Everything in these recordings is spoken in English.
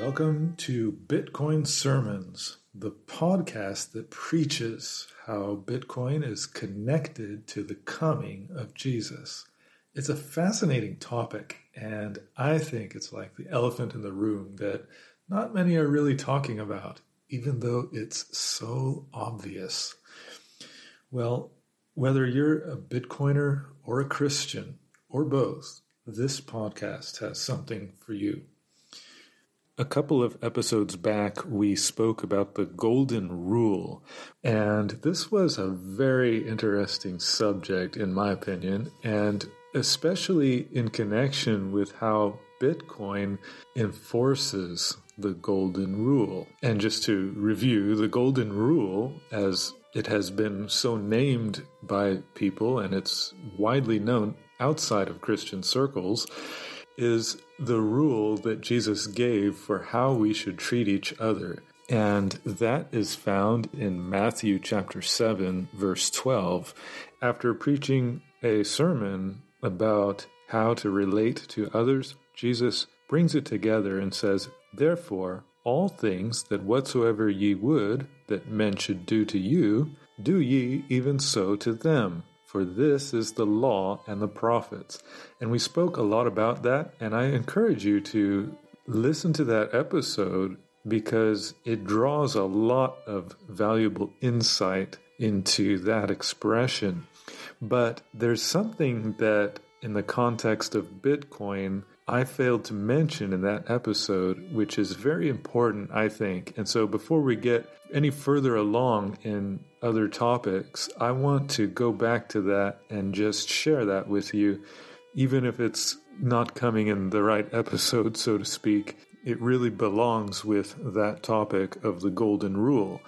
Welcome to Bitcoin Sermons, the podcast that preaches how Bitcoin is connected to the coming of Jesus. It's a fascinating topic, and I think it's like the elephant in the room that not many are really talking about, even though it's so obvious. Well, whether you're a Bitcoiner or a Christian or both, this podcast has something for you. A couple of episodes back, we spoke about the Golden Rule, and this was a very interesting subject, in my opinion, and especially in connection with how Bitcoin enforces the Golden Rule. And just to review, the Golden Rule, as it has been so named by people and it's widely known outside of Christian circles, is the rule that Jesus gave for how we should treat each other. And that is found in Matthew chapter 7, verse 12. After preaching a sermon about how to relate to others, Jesus brings it together and says, Therefore, all things that whatsoever ye would that men should do to you, do ye even so to them for this is the law and the prophets. And we spoke a lot about that, and I encourage you to listen to that episode because it draws a lot of valuable insight into that expression. But there's something that, in the context of Bitcoin, I failed to mention in that episode, which is very important, I think. And so before we get any further along in other topics, I want to go back to that and just share that with you, even if it's not coming in the right episode, so to speak. It really belongs with that topic of the Golden Rule.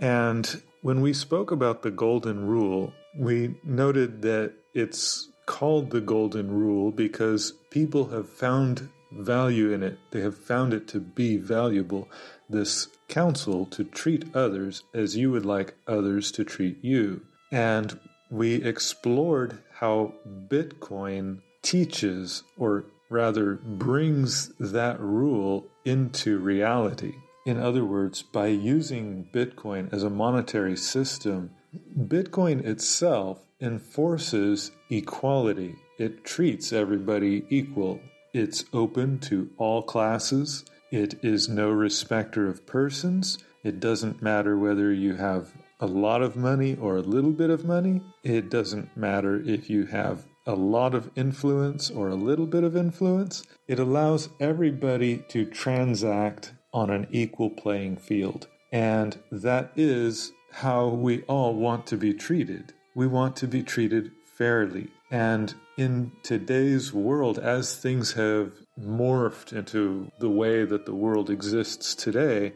And when we spoke about the Golden Rule, we noted that it's called the Golden Rule because people have found value in it. They have found it to be valuable. This counsel to treat others as you would like others to treat you. And we explored how Bitcoin teaches, or rather brings that rule into reality. In other words, by using Bitcoin as a monetary system, Bitcoin itself enforces equality. It treats everybody equal. It's open to all classes. It is no respecter of persons. It doesn't matter whether you have a lot of money or a little bit of money. It doesn't matter if you have a lot of influence or a little bit of influence. It allows everybody to transact on an equal playing field. And that is how we all want to be treated. We want to be treated fairly. And in today's world, as things have morphed into the way that the world exists today,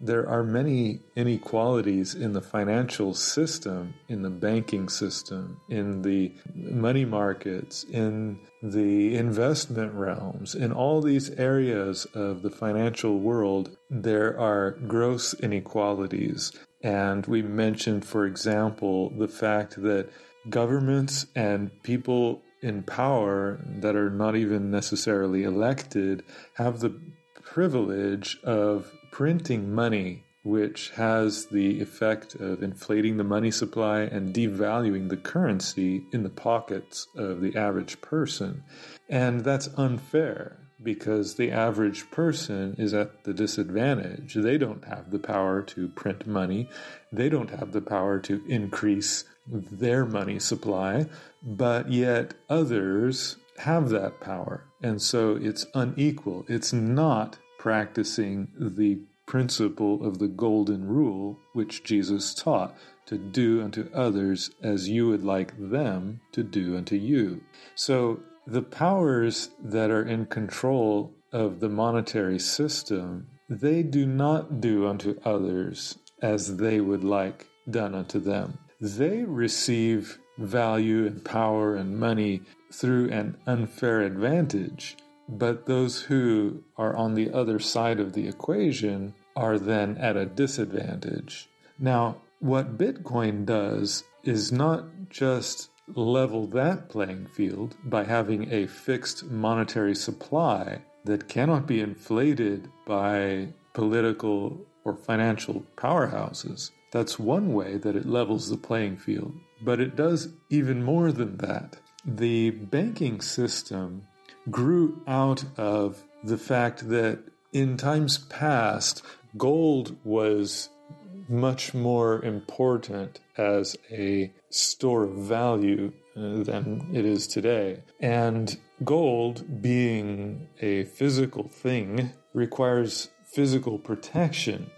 there are many inequalities in the financial system, in the banking system, in the money markets, in the investment realms, in all these areas of the financial world, there are gross inequalities. And we mentioned, for example, the fact that governments and people in power that are not even necessarily elected have the privilege of printing money, which has the effect of inflating the money supply and devaluing the currency in the pockets of the average person. And that's unfair because the average person is at the disadvantage. They don't have the power to print money, they don't have the power to increase their money supply, but yet others have that power. And so it's unequal. It's not practicing the principle of the golden rule which Jesus taught to do unto others as you would like them to do unto you. So the powers that are in control of the monetary system, they do not do unto others as they would like done unto them. They receive value and power and money through an unfair advantage. But those who are on the other side of the equation are then at a disadvantage. Now, what Bitcoin does is not just level that playing field by having a fixed monetary supply that cannot be inflated by political or financial powerhouses. That's one way that it levels the playing field. But it does even more than that. The banking system grew out of the fact that in times past, gold was much more important as a store of value uh, than it is today. And gold, being a physical thing, requires physical protection.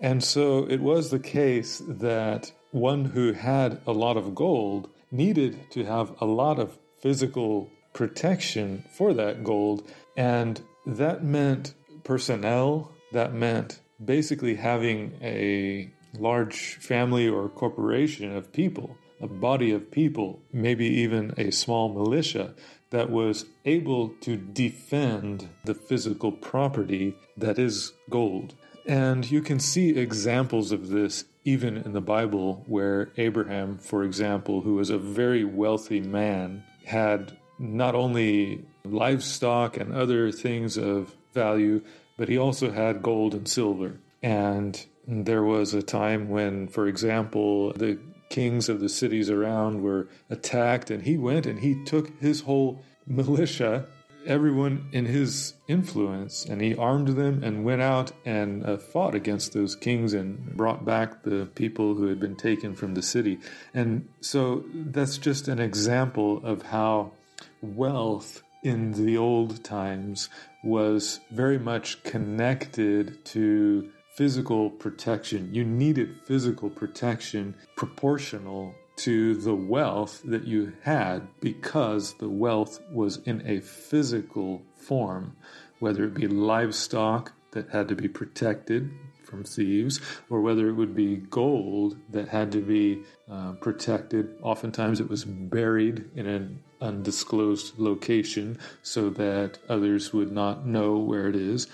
And so it was the case that one who had a lot of gold needed to have a lot of physical protection for that gold. And that meant personnel, that meant basically having a large family or corporation of people, a body of people, maybe even a small militia that was able to defend the physical property that is gold. And you can see examples of this even in the Bible, where Abraham, for example, who was a very wealthy man, had not only livestock and other things of value, but he also had gold and silver. And there was a time when, for example, the kings of the cities around were attacked, and he went and he took his whole militia, everyone in his influence, and he armed them and went out and uh, fought against those kings and brought back the people who had been taken from the city. And so that's just an example of how wealth in the old times was very much connected to physical protection. You needed physical protection proportional to the wealth that you had because the wealth was in a physical form, whether it be livestock that had to be protected from thieves, or whether it would be gold that had to be uh, protected. Oftentimes it was buried in an undisclosed location so that others would not know where it is.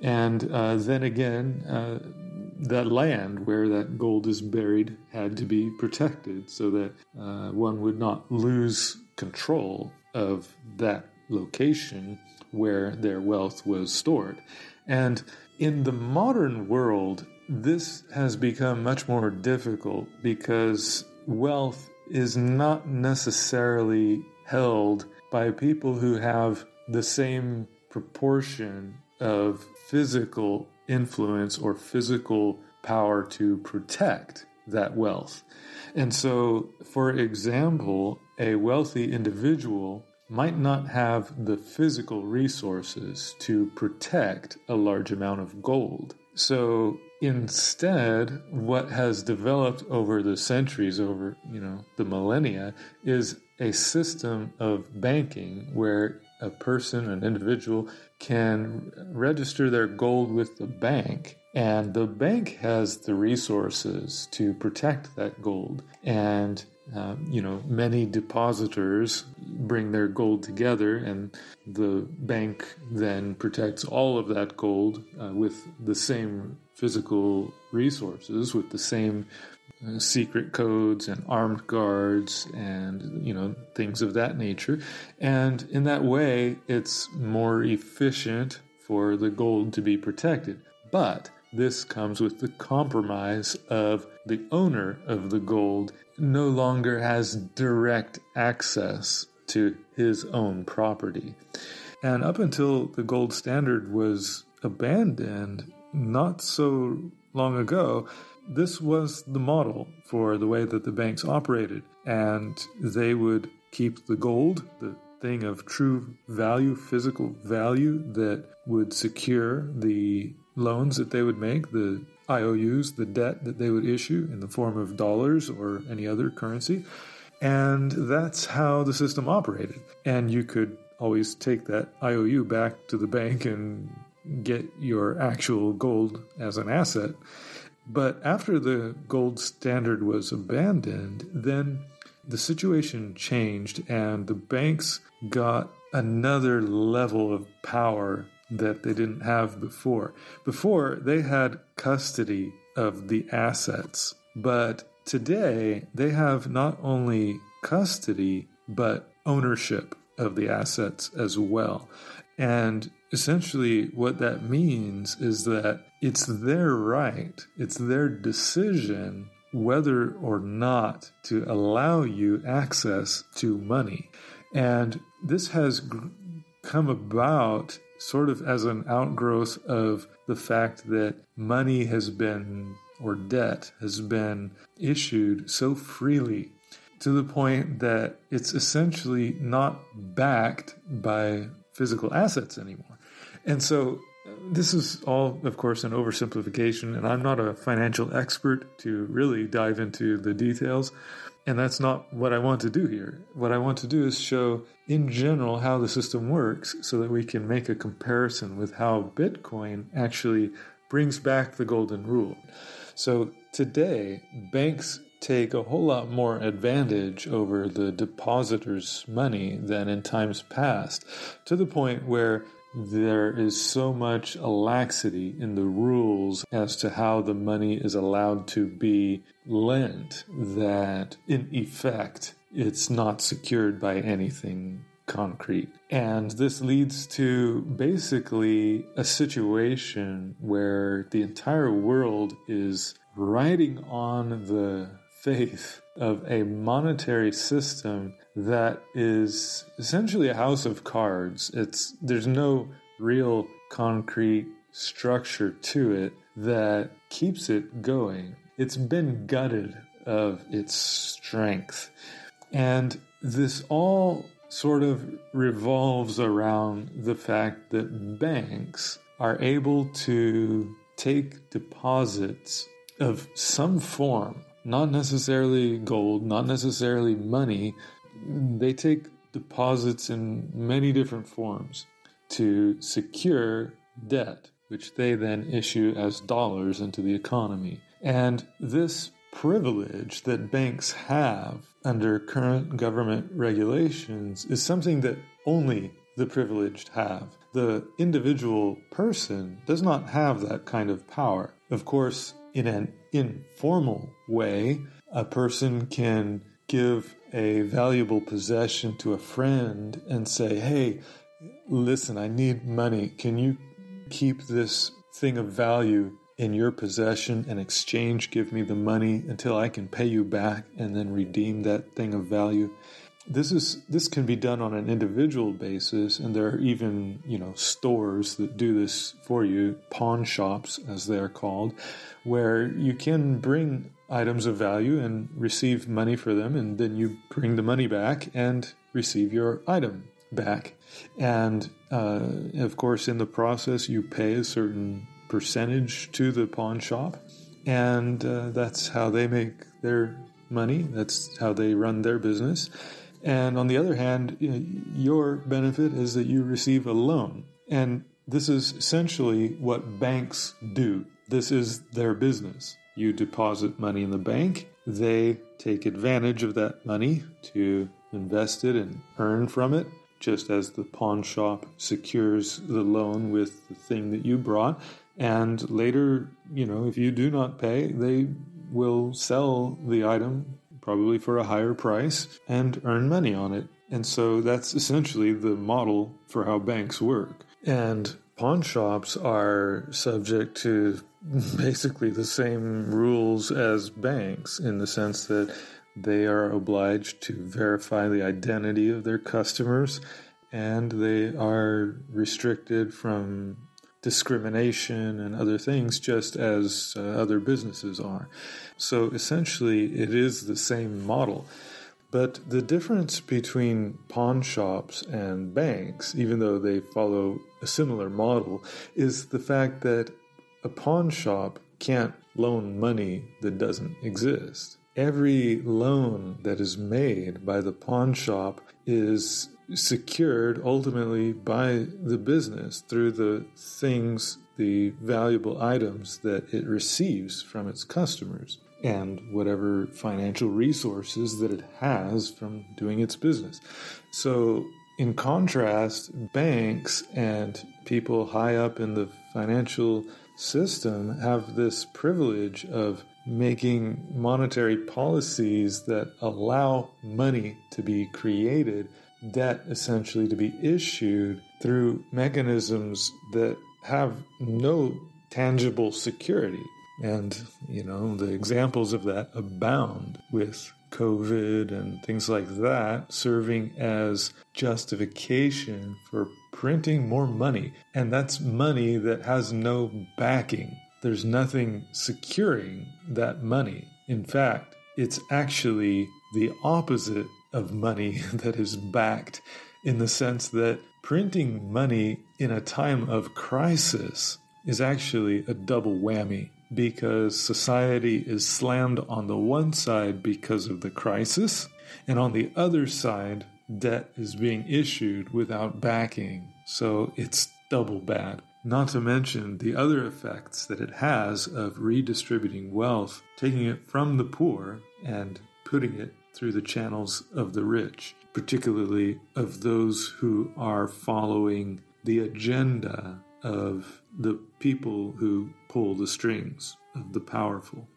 And uh, then again, uh, that land where that gold is buried had to be protected so that uh, one would not lose control of that location where their wealth was stored. And in the modern world, this has become much more difficult because wealth is not necessarily held by people who have the same proportion of physical influence or physical power to protect that wealth. And so, for example, a wealthy individual might not have the physical resources to protect a large amount of gold. So instead, what has developed over the centuries, over you know the millennia, is a system of banking where a person, an individual, can register their gold with the bank, and the bank has the resources to protect that gold. And um, you know, many depositors bring their gold together, and the bank then protects all of that gold uh, with the same physical resources, with the same uh, secret codes and armed guards and you know things of that nature. And in that way, it's more efficient for the gold to be protected. But this comes with the compromise of the owner of the gold no longer has direct access to his own property. And up until the gold standard was abandoned not so long ago, this was the model for the way that the banks operated. And they would keep the gold, the thing of true value, physical value that would secure the loans that they would make, the IOUs, the debt that they would issue in the form of dollars or any other currency. And that's how the system operated. And you could always take that IOU back to the bank and get your actual gold as an asset. But after the gold standard was abandoned, then the situation changed and the banks got another level of power that they didn't have before. Before, they had custody of the assets, but today they have not only custody, but ownership of the assets as well. And essentially, what that means is that it's their right, it's their decision whether or not to allow you access to money. And this has come about sort of as an outgrowth of the fact that money has been, or debt has been issued so freely to the point that it's essentially not backed by physical assets anymore. And so uh, this is all, of course, an oversimplification, and I'm not a financial expert to really dive into the details. And that's not what I want to do here. What I want to do is show, in general, how the system works so that we can make a comparison with how Bitcoin actually brings back the golden rule. So today, banks take a whole lot more advantage over the depositor's money than in times past, to the point where there is so much laxity in the rules as to how the money is allowed to be lent that, in effect, it's not secured by anything concrete. And this leads to basically a situation where the entire world is riding on the faith of a monetary system that is essentially a house of cards. It's there's no real concrete structure to it that keeps it going. It's been gutted of its strength. And this all sort of revolves around the fact that banks are able to take deposits of some form not necessarily gold, not necessarily money. They take deposits in many different forms to secure debt, which they then issue as dollars into the economy. And this privilege that banks have under current government regulations is something that only the privileged have. The individual person does not have that kind of power. Of course, in an informal way, a person can give a valuable possession to a friend and say, Hey, listen, I need money. Can you keep this thing of value in your possession and exchange give me the money until I can pay you back and then redeem that thing of value? this is this can be done on an individual basis and there are even you know stores that do this for you pawn shops as they are called where you can bring items of value and receive money for them and then you bring the money back and receive your item back and uh, of course in the process you pay a certain percentage to the pawn shop and uh, that's how they make their money that's how they run their business and on the other hand, your benefit is that you receive a loan. And this is essentially what banks do. This is their business. You deposit money in the bank, they take advantage of that money to invest it and earn from it, just as the pawn shop secures the loan with the thing that you brought. And later, you know, if you do not pay, they will sell the item probably for a higher price, and earn money on it. And so that's essentially the model for how banks work. And pawn shops are subject to basically the same rules as banks in the sense that they are obliged to verify the identity of their customers and they are restricted from discrimination and other things just as uh, other businesses are. So essentially, it is the same model. But the difference between pawn shops and banks, even though they follow a similar model, is the fact that a pawn shop can't loan money that doesn't exist. Every loan that is made by the pawn shop is secured ultimately by the business through the things, the valuable items that it receives from its customers and whatever financial resources that it has from doing its business. So, in contrast, banks and people high up in the financial system have this privilege of making monetary policies that allow money to be created debt essentially to be issued through mechanisms that have no tangible security. And, you know, the examples of that abound with COVID and things like that serving as justification for printing more money. And that's money that has no backing. There's nothing securing that money. In fact, it's actually the opposite of money that is backed in the sense that printing money in a time of crisis is actually a double whammy because society is slammed on the one side because of the crisis, and on the other side, debt is being issued without backing. So it's double bad. Not to mention the other effects that it has of redistributing wealth, taking it from the poor and putting it through the channels of the rich, particularly of those who are following the agenda of the people who pull the strings of the powerful.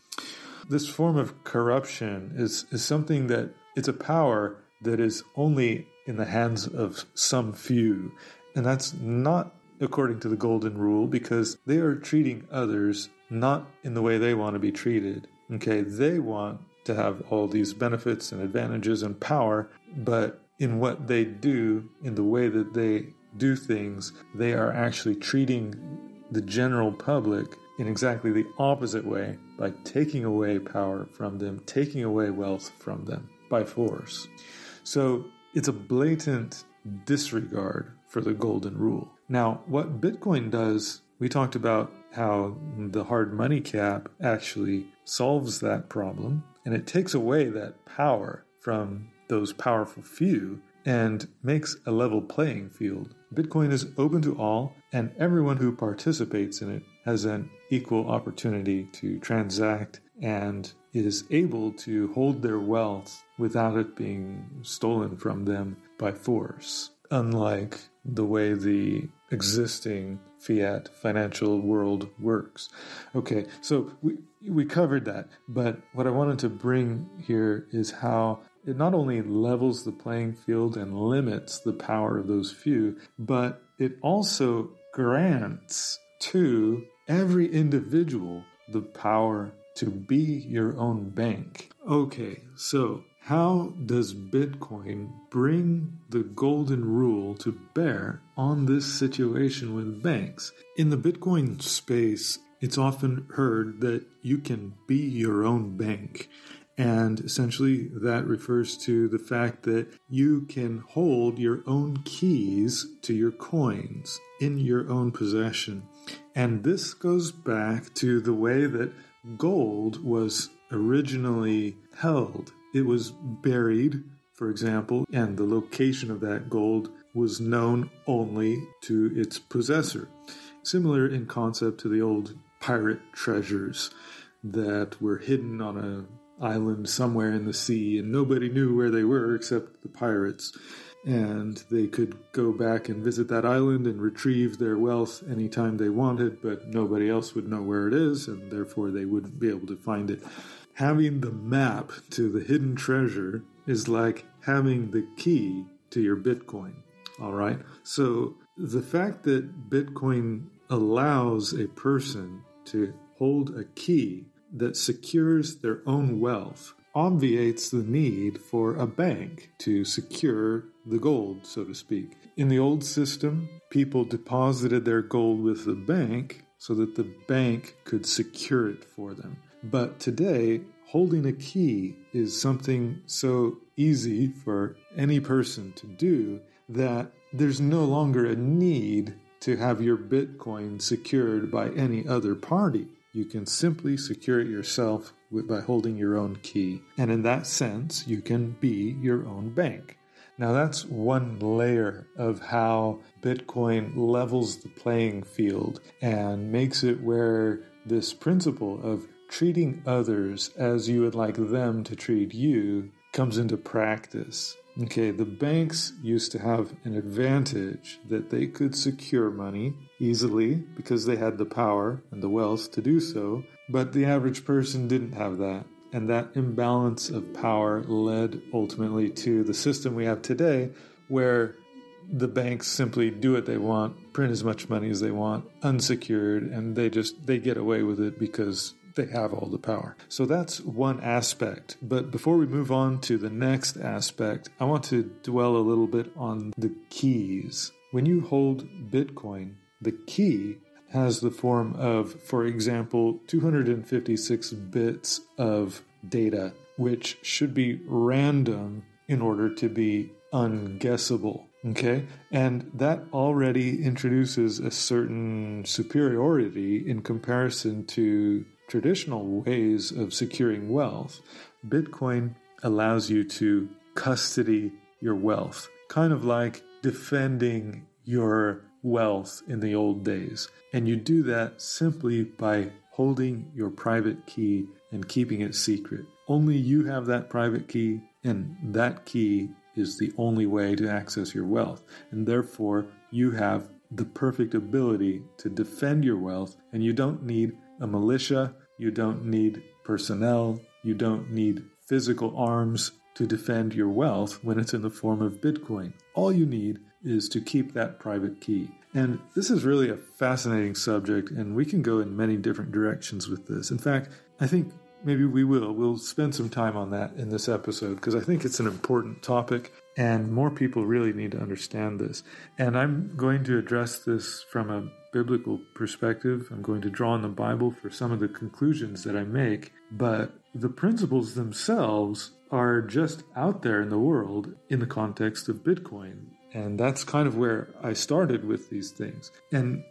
This form of corruption is, is something that it's a power that is only in the hands of some few. And that's not according to the golden rule because they are treating others not in the way they want to be treated. Okay, they want to have all these benefits and advantages and power, but in what they do, in the way that they do things, they are actually treating the general public in exactly the opposite way by taking away power from them, taking away wealth from them by force. So it's a blatant disregard for the golden rule. Now, what Bitcoin does, we talked about how the hard money cap actually solves that problem and it takes away that power from those powerful few and makes a level playing field. Bitcoin is open to all, and everyone who participates in it has an equal opportunity to transact and is able to hold their wealth without it being stolen from them by force, unlike the way the existing fiat financial world works. Okay, so we, we covered that, but what I wanted to bring here is how it not only levels the playing field and limits the power of those few, but it also grants to every individual the power to be your own bank. Okay, so how does Bitcoin bring the golden rule to bear on this situation with banks? In the Bitcoin space, it's often heard that you can be your own bank. And essentially, that refers to the fact that you can hold your own keys to your coins in your own possession. And this goes back to the way that gold was originally held. It was buried, for example, and the location of that gold was known only to its possessor. Similar in concept to the old pirate treasures that were hidden on a island somewhere in the sea, and nobody knew where they were except the pirates. And they could go back and visit that island and retrieve their wealth anytime they wanted, but nobody else would know where it is, and therefore they wouldn't be able to find it. Having the map to the hidden treasure is like having the key to your Bitcoin. All right? So the fact that Bitcoin allows a person to hold a key that secures their own wealth obviates the need for a bank to secure the gold, so to speak. In the old system, people deposited their gold with the bank so that the bank could secure it for them. But today, holding a key is something so easy for any person to do that there's no longer a need to have your Bitcoin secured by any other party. You can simply secure it yourself by holding your own key. And in that sense, you can be your own bank. Now, that's one layer of how Bitcoin levels the playing field and makes it where this principle of treating others as you would like them to treat you comes into practice. Okay, the banks used to have an advantage that they could secure money easily because they had the power and the wealth to do so, but the average person didn't have that. And that imbalance of power led ultimately to the system we have today where the banks simply do what they want, print as much money as they want, unsecured, and they just they get away with it because they have all the power. So that's one aspect. But before we move on to the next aspect, I want to dwell a little bit on the keys. When you hold Bitcoin, the key has the form of, for example, 256 bits of data, which should be random in order to be unguessable. Okay, and that already introduces a certain superiority in comparison to traditional ways of securing wealth. Bitcoin allows you to custody your wealth, kind of like defending your wealth in the old days. And you do that simply by holding your private key and keeping it secret. Only you have that private key, and that key is the only way to access your wealth. And therefore, you have the perfect ability to defend your wealth, and you don't need a militia, you don't need personnel, you don't need physical arms to defend your wealth when it's in the form of Bitcoin. All you need is to keep that private key. And this is really a fascinating subject, and we can go in many different directions with this. In fact, I think maybe we will. We'll spend some time on that in this episode because I think it's an important topic and more people really need to understand this. And I'm going to address this from a biblical perspective. I'm going to draw on the Bible for some of the conclusions that I make, but the principles themselves are just out there in the world in the context of Bitcoin. And that's kind of where I started with these things. And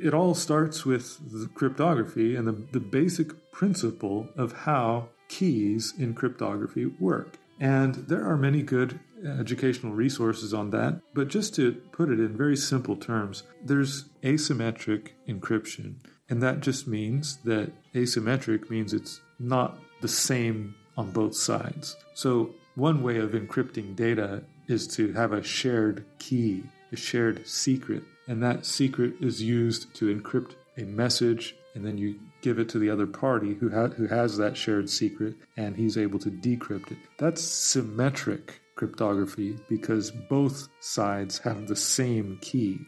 it all starts with the cryptography and the, the basic principle of how keys in cryptography work. And there are many good educational resources on that, but just to put it in very simple terms, there's asymmetric encryption. And that just means that asymmetric means it's not the same on both sides. So, one way of encrypting data is to have a shared key, a shared secret and that secret is used to encrypt a message and then you give it to the other party who, ha- who has that shared secret and he's able to decrypt it. That's symmetric cryptography because both sides have the same key.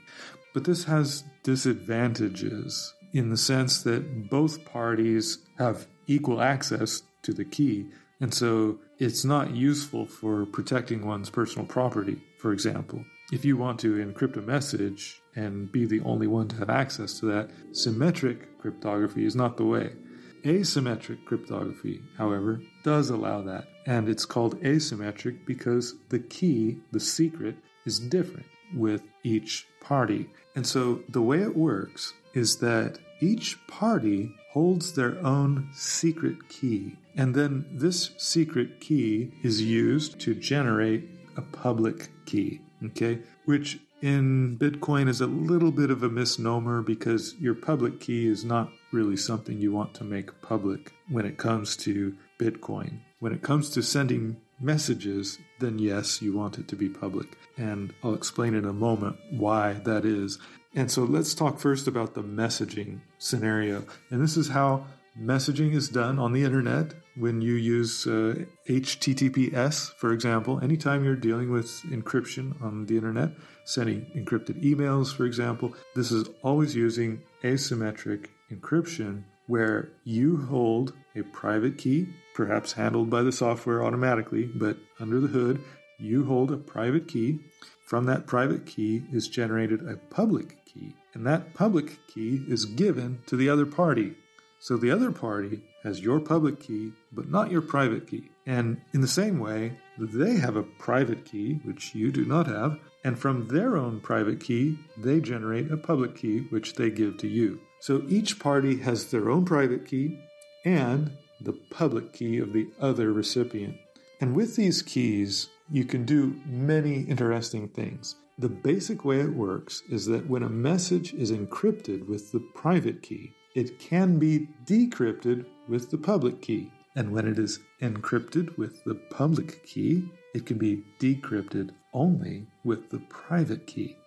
But this has disadvantages in the sense that both parties have equal access to the key. And so it's not useful for protecting one's personal property, for example. If you want to encrypt a message and be the only one to have access to that, symmetric cryptography is not the way. Asymmetric cryptography, however, does allow that, and it's called asymmetric because the key, the secret, is different with each party. And so the way it works is that each party holds their own secret key, and then this secret key is used to generate a public key okay? Which in Bitcoin is a little bit of a misnomer because your public key is not really something you want to make public when it comes to Bitcoin. When it comes to sending messages, then yes, you want it to be public. And I'll explain in a moment why that is. And so let's talk first about the messaging scenario. And this is how messaging is done on the internet when you use uh, HTTPS, for example. Anytime you're dealing with encryption on the internet, sending encrypted emails, for example, this is always using asymmetric encryption where you hold a private key, perhaps handled by the software automatically, but under the hood, you hold a private key. From that private key is generated a public key, and that public key is given to the other party so the other party has your public key, but not your private key. And in the same way, they have a private key, which you do not have, and from their own private key, they generate a public key, which they give to you. So each party has their own private key and the public key of the other recipient. And with these keys, you can do many interesting things. The basic way it works is that when a message is encrypted with the private key, it can be decrypted with the public key. And when it is encrypted with the public key, it can be decrypted only with the private key.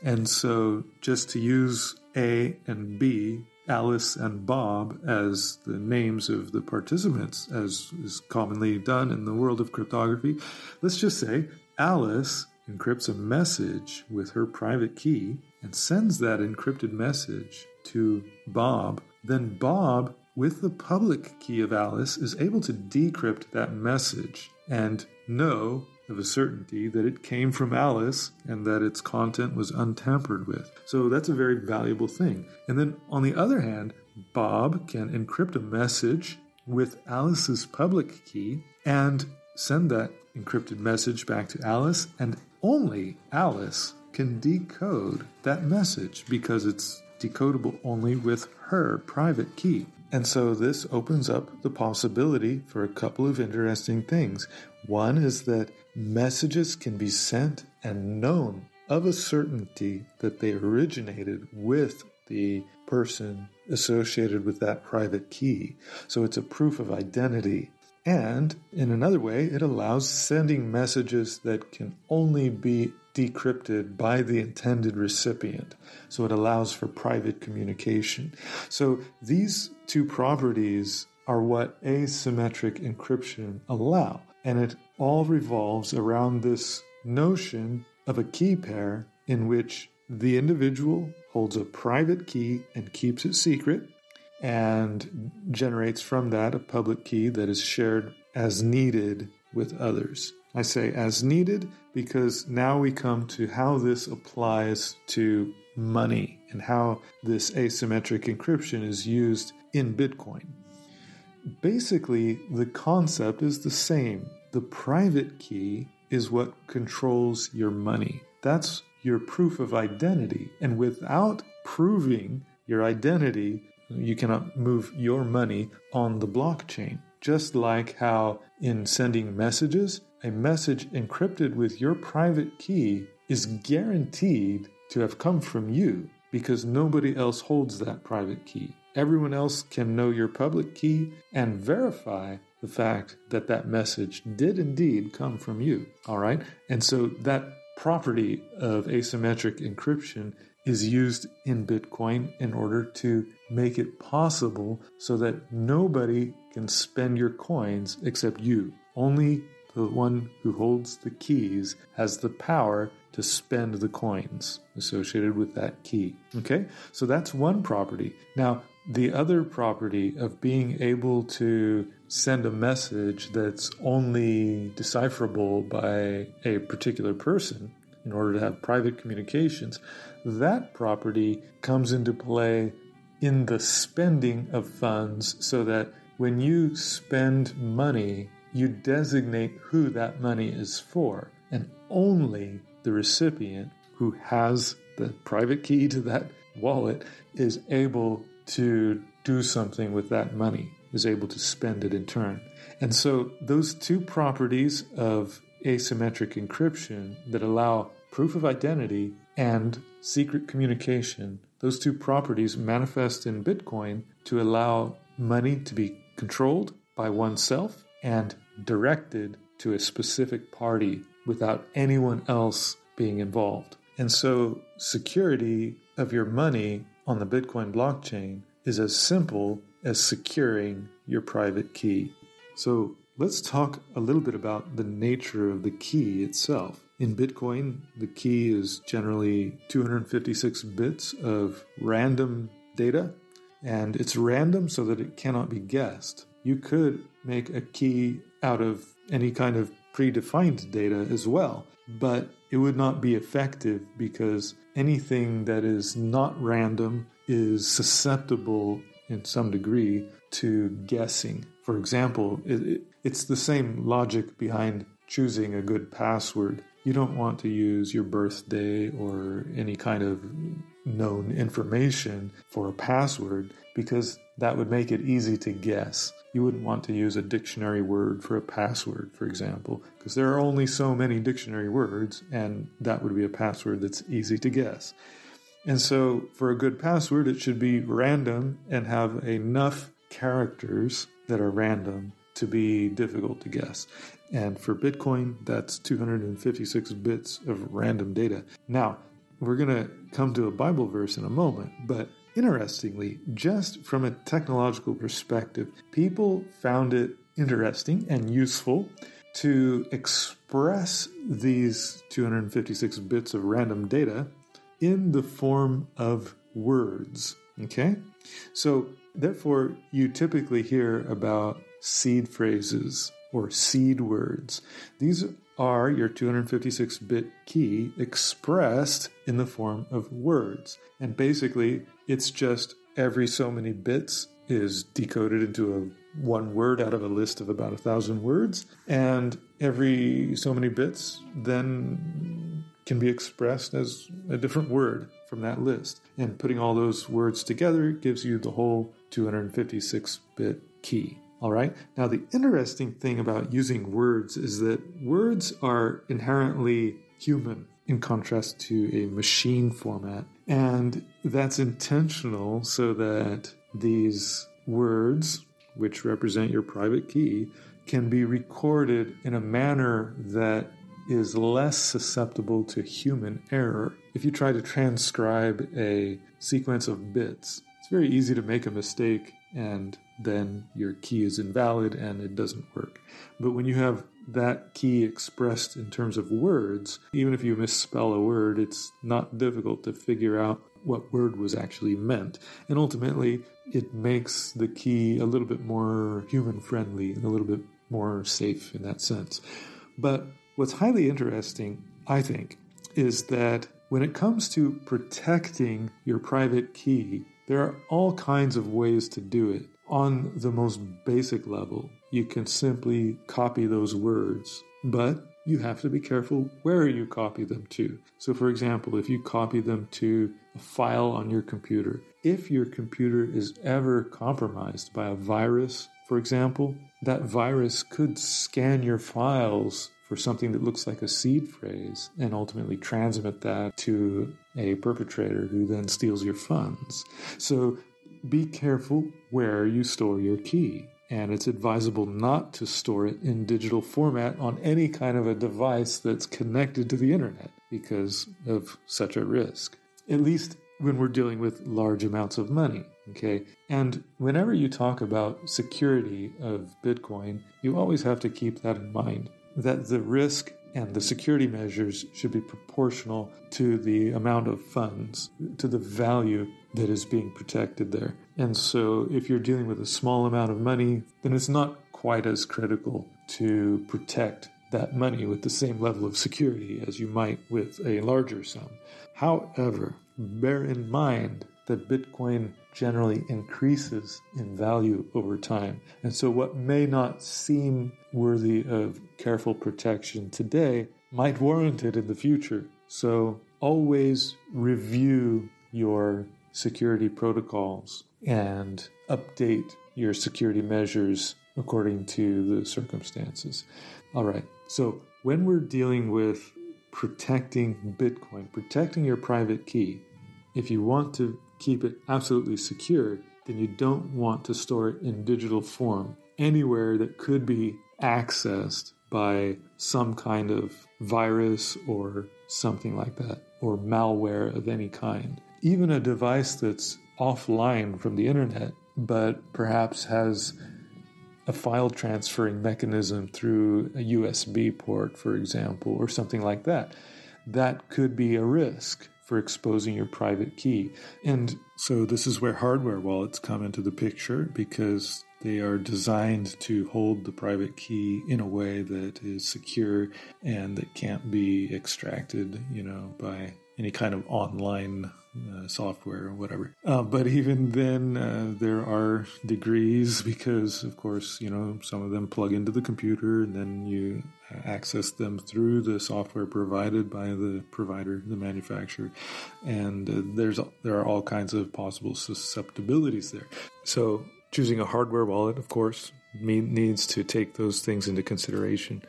And so, just to use A and B, Alice and Bob, as the names of the participants, as is commonly done in the world of cryptography, let's just say Alice encrypts a message with her private key and sends that encrypted message to Bob, then Bob, with the public key of Alice, is able to decrypt that message and know of a certainty that it came from Alice and that its content was untampered with. So that's a very valuable thing. And then on the other hand, Bob can encrypt a message with Alice's public key and send that encrypted message back to Alice, and only Alice can decode that message because it's decodable only with her private key. And so this opens up the possibility for a couple of interesting things. One is that messages can be sent and known of a certainty that they originated with the person associated with that private key. So it's a proof of identity. And in another way, it allows sending messages that can only be decrypted by the intended recipient. So it allows for private communication. So these two properties are what asymmetric encryption allow. And it all revolves around this notion of a key pair in which the individual holds a private key and keeps it secret and generates from that a public key that is shared as needed with others. I say as needed because now we come to how this applies to money and how this asymmetric encryption is used in Bitcoin. Basically, the concept is the same. The private key is what controls your money. That's your proof of identity. And without proving your identity, you cannot move your money on the blockchain. Just like how in sending messages, a message encrypted with your private key is guaranteed to have come from you because nobody else holds that private key. Everyone else can know your public key and verify the fact that that message did indeed come from you. All right. And so that property of asymmetric encryption is used in Bitcoin in order to make it possible so that nobody can spend your coins except you. Only the one who holds the keys has the power to spend the coins associated with that key. Okay, so that's one property. Now, the other property of being able to send a message that's only decipherable by a particular person in order to have private communications, that property comes into play in the spending of funds so that when you spend money, you designate who that money is for, and only the recipient who has the private key to that wallet is able to do something with that money, is able to spend it in turn. And so, those two properties of asymmetric encryption that allow proof of identity and secret communication, those two properties manifest in Bitcoin to allow money to be controlled by oneself and directed to a specific party without anyone else being involved. And so, security of your money on the Bitcoin blockchain is as simple as securing your private key. So, let's talk a little bit about the nature of the key itself. In Bitcoin, the key is generally 256 bits of random data, and it's random so that it cannot be guessed. You could make a key out of any kind of predefined data as well, but it would not be effective because anything that is not random is susceptible in some degree to guessing. For example, it, it, it's the same logic behind choosing a good password you don't want to use your birthday or any kind of known information for a password because that would make it easy to guess. You wouldn't want to use a dictionary word for a password, for example, because there are only so many dictionary words, and that would be a password that's easy to guess. And so, for a good password, it should be random and have enough characters that are random to be difficult to guess. And for Bitcoin, that's 256 bits of random data. Now, we're going to come to a Bible verse in a moment, but interestingly, just from a technological perspective, people found it interesting and useful to express these 256 bits of random data in the form of words. Okay? So, therefore, you typically hear about seed phrases or seed words. These are your 256 bit key expressed in the form of words. And basically, it's just every so many bits is decoded into a one word out of a list of about a thousand words, and every so many bits then can be expressed as a different word from that list. And putting all those words together gives you the whole 256 bit key. All right. Now, the interesting thing about using words is that words are inherently human in contrast to a machine format. And that's intentional so that these words, which represent your private key, can be recorded in a manner that is less susceptible to human error. If you try to transcribe a sequence of bits, it's very easy to make a mistake and then your key is invalid and it doesn't work. But when you have that key expressed in terms of words, even if you misspell a word, it's not difficult to figure out what word was actually meant. And ultimately, it makes the key a little bit more human friendly and a little bit more safe in that sense. But what's highly interesting, I think, is that when it comes to protecting your private key, there are all kinds of ways to do it. On the most basic level, you can simply copy those words, but you have to be careful where you copy them to. So, for example, if you copy them to a file on your computer, if your computer is ever compromised by a virus, for example, that virus could scan your files for something that looks like a seed phrase and ultimately transmit that to a perpetrator who then steals your funds. So be careful where you store your key. And it's advisable not to store it in digital format on any kind of a device that's connected to the internet because of such a risk. At least when we're dealing with large amounts of money. Okay. And whenever you talk about security of Bitcoin, you always have to keep that in mind that the risk and the security measures should be proportional to the amount of funds, to the value that is being protected there. And so, if you're dealing with a small amount of money, then it's not quite as critical to protect that money with the same level of security as you might with a larger sum. However, bear in mind that Bitcoin generally increases in value over time. And so, what may not seem worthy of careful protection today might warrant it in the future. So, always review your security protocols and update your security measures according to the circumstances. All right, so when we're dealing with protecting Bitcoin, protecting your private key, if you want to keep it absolutely secure, then you don't want to store it in digital form anywhere that could be accessed by some kind of virus or something like that, or malware of any kind. Even a device that's offline from the internet, but perhaps has a file transferring mechanism through a USB port, for example, or something like that. That could be a risk for exposing your private key. And so this is where hardware wallets come into the picture because they are designed to hold the private key in a way that is secure and that can't be extracted, you know, by any kind of online uh, software or whatever. Uh, but even then, uh, there are degrees because, of course, you know, some of them plug into the computer and then you access them through the software provided by the provider, the manufacturer, and uh, there's there are all kinds of possible susceptibilities there. So choosing a hardware wallet, of course, needs to take those things into consideration.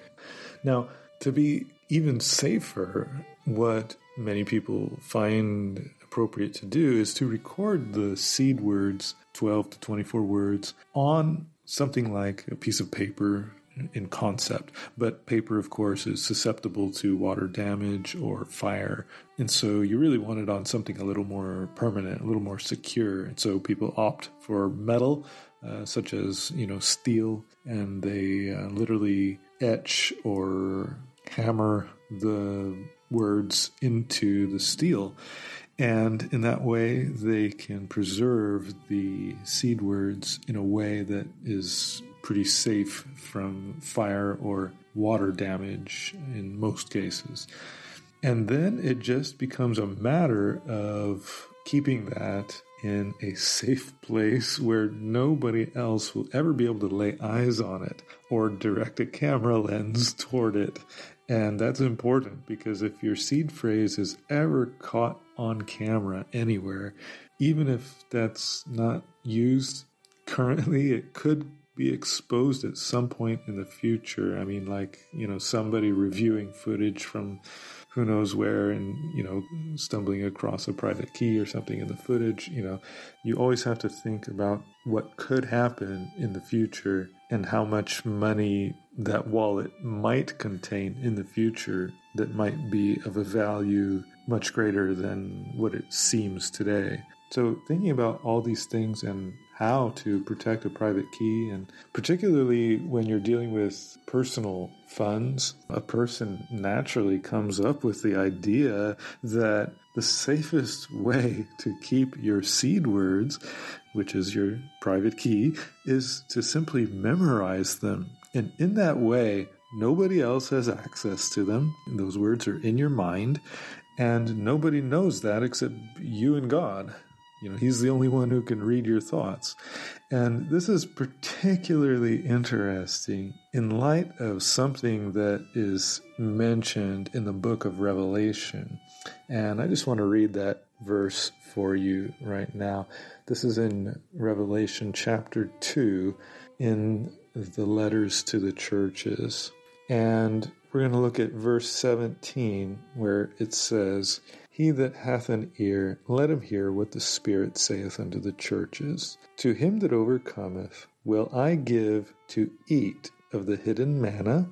Now, to be even safer, what many people find appropriate to do is to record the seed words, 12 to 24 words, on something like a piece of paper in concept. But paper, of course, is susceptible to water damage or fire. And so you really want it on something a little more permanent, a little more secure. And so people opt for metal, uh, such as, you know, steel, and they uh, literally etch or hammer the words into the steel. And in that way, they can preserve the seed words in a way that is pretty safe from fire or water damage in most cases. And then it just becomes a matter of keeping that in a safe place where nobody else will ever be able to lay eyes on it or direct a camera lens toward it. And that's important because if your seed phrase is ever caught on camera anywhere, even if that's not used currently, it could be exposed at some point in the future. I mean, like, you know, somebody reviewing footage from who knows where and, you know, stumbling across a private key or something in the footage. You know, you always have to think about what could happen in the future and how much money that wallet might contain in the future that might be of a value much greater than what it seems today. So, thinking about all these things and how to protect a private key, and particularly when you're dealing with personal funds, a person naturally comes up with the idea that the safest way to keep your seed words, which is your private key, is to simply memorize them. And in that way, nobody else has access to them. Those words are in your mind, and nobody knows that except you and God. You know, he's the only one who can read your thoughts. And this is particularly interesting in light of something that is mentioned in the book of Revelation. And I just want to read that verse for you right now. This is in Revelation chapter 2 in the letters to the churches. And we're going to look at verse 17 where it says, he that hath an ear, let him hear what the Spirit saith unto the churches. To him that overcometh will I give to eat of the hidden manna,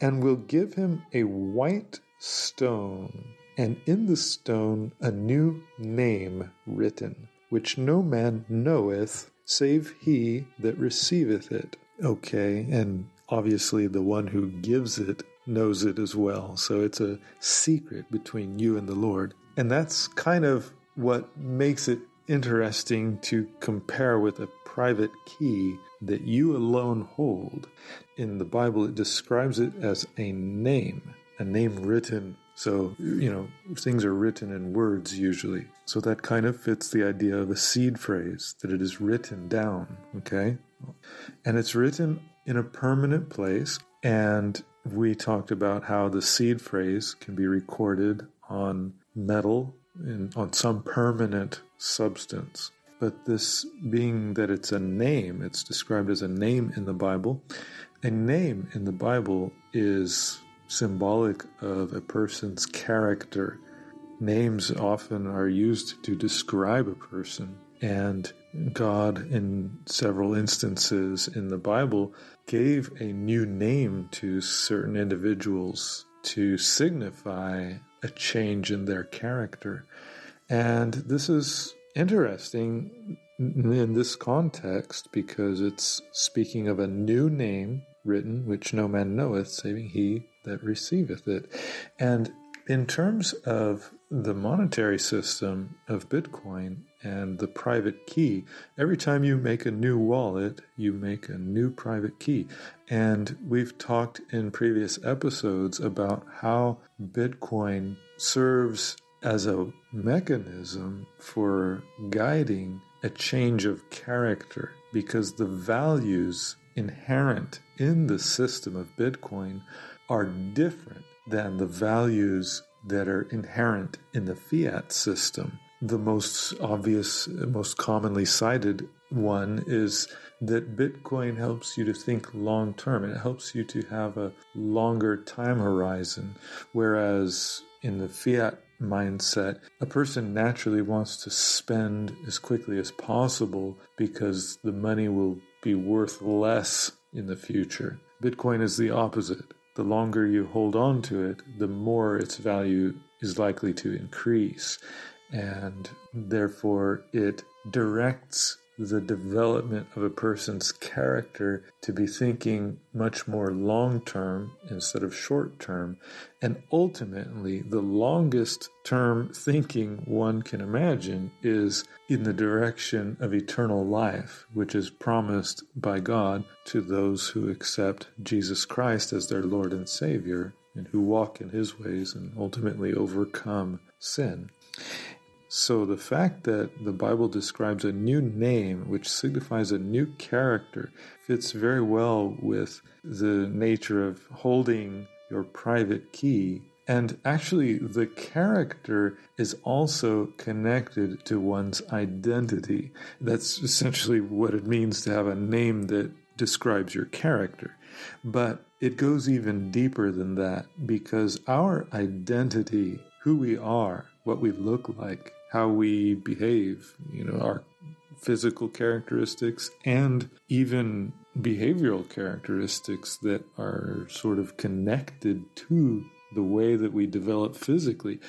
and will give him a white stone, and in the stone a new name written, which no man knoweth save he that receiveth it. Okay, and obviously the one who gives it knows it as well. So it's a secret between you and the Lord. And that's kind of what makes it interesting to compare with a private key that you alone hold. In the Bible, it describes it as a name, a name written. So, you know, things are written in words usually. So that kind of fits the idea of a seed phrase, that it is written down, okay? And it's written in a permanent place and we talked about how the seed phrase can be recorded on metal and on some permanent substance. But this being that it's a name, it's described as a name in the Bible. A name in the Bible is symbolic of a person's character. Names often are used to describe a person, and God, in several instances in the Bible, gave a new name to certain individuals to signify a change in their character. And this is interesting in this context because it's speaking of a new name written, which no man knoweth, saving he that receiveth it. And in terms of the monetary system of Bitcoin, and the private key. Every time you make a new wallet, you make a new private key. And we've talked in previous episodes about how Bitcoin serves as a mechanism for guiding a change of character because the values inherent in the system of Bitcoin are different than the values that are inherent in the fiat system. The most obvious, most commonly cited one is that Bitcoin helps you to think long term. It helps you to have a longer time horizon. Whereas in the fiat mindset, a person naturally wants to spend as quickly as possible because the money will be worth less in the future. Bitcoin is the opposite. The longer you hold on to it, the more its value is likely to increase. And therefore, it directs the development of a person's character to be thinking much more long term instead of short term. And ultimately, the longest term thinking one can imagine is in the direction of eternal life, which is promised by God to those who accept Jesus Christ as their Lord and Savior and who walk in His ways and ultimately overcome sin. So the fact that the Bible describes a new name, which signifies a new character, fits very well with the nature of holding your private key. And actually, the character is also connected to one's identity. That's essentially what it means to have a name that describes your character. But it goes even deeper than that because our identity, who we are, what we look like, how we behave, you know, our physical characteristics and even behavioral characteristics that are sort of connected to the way that we develop physically.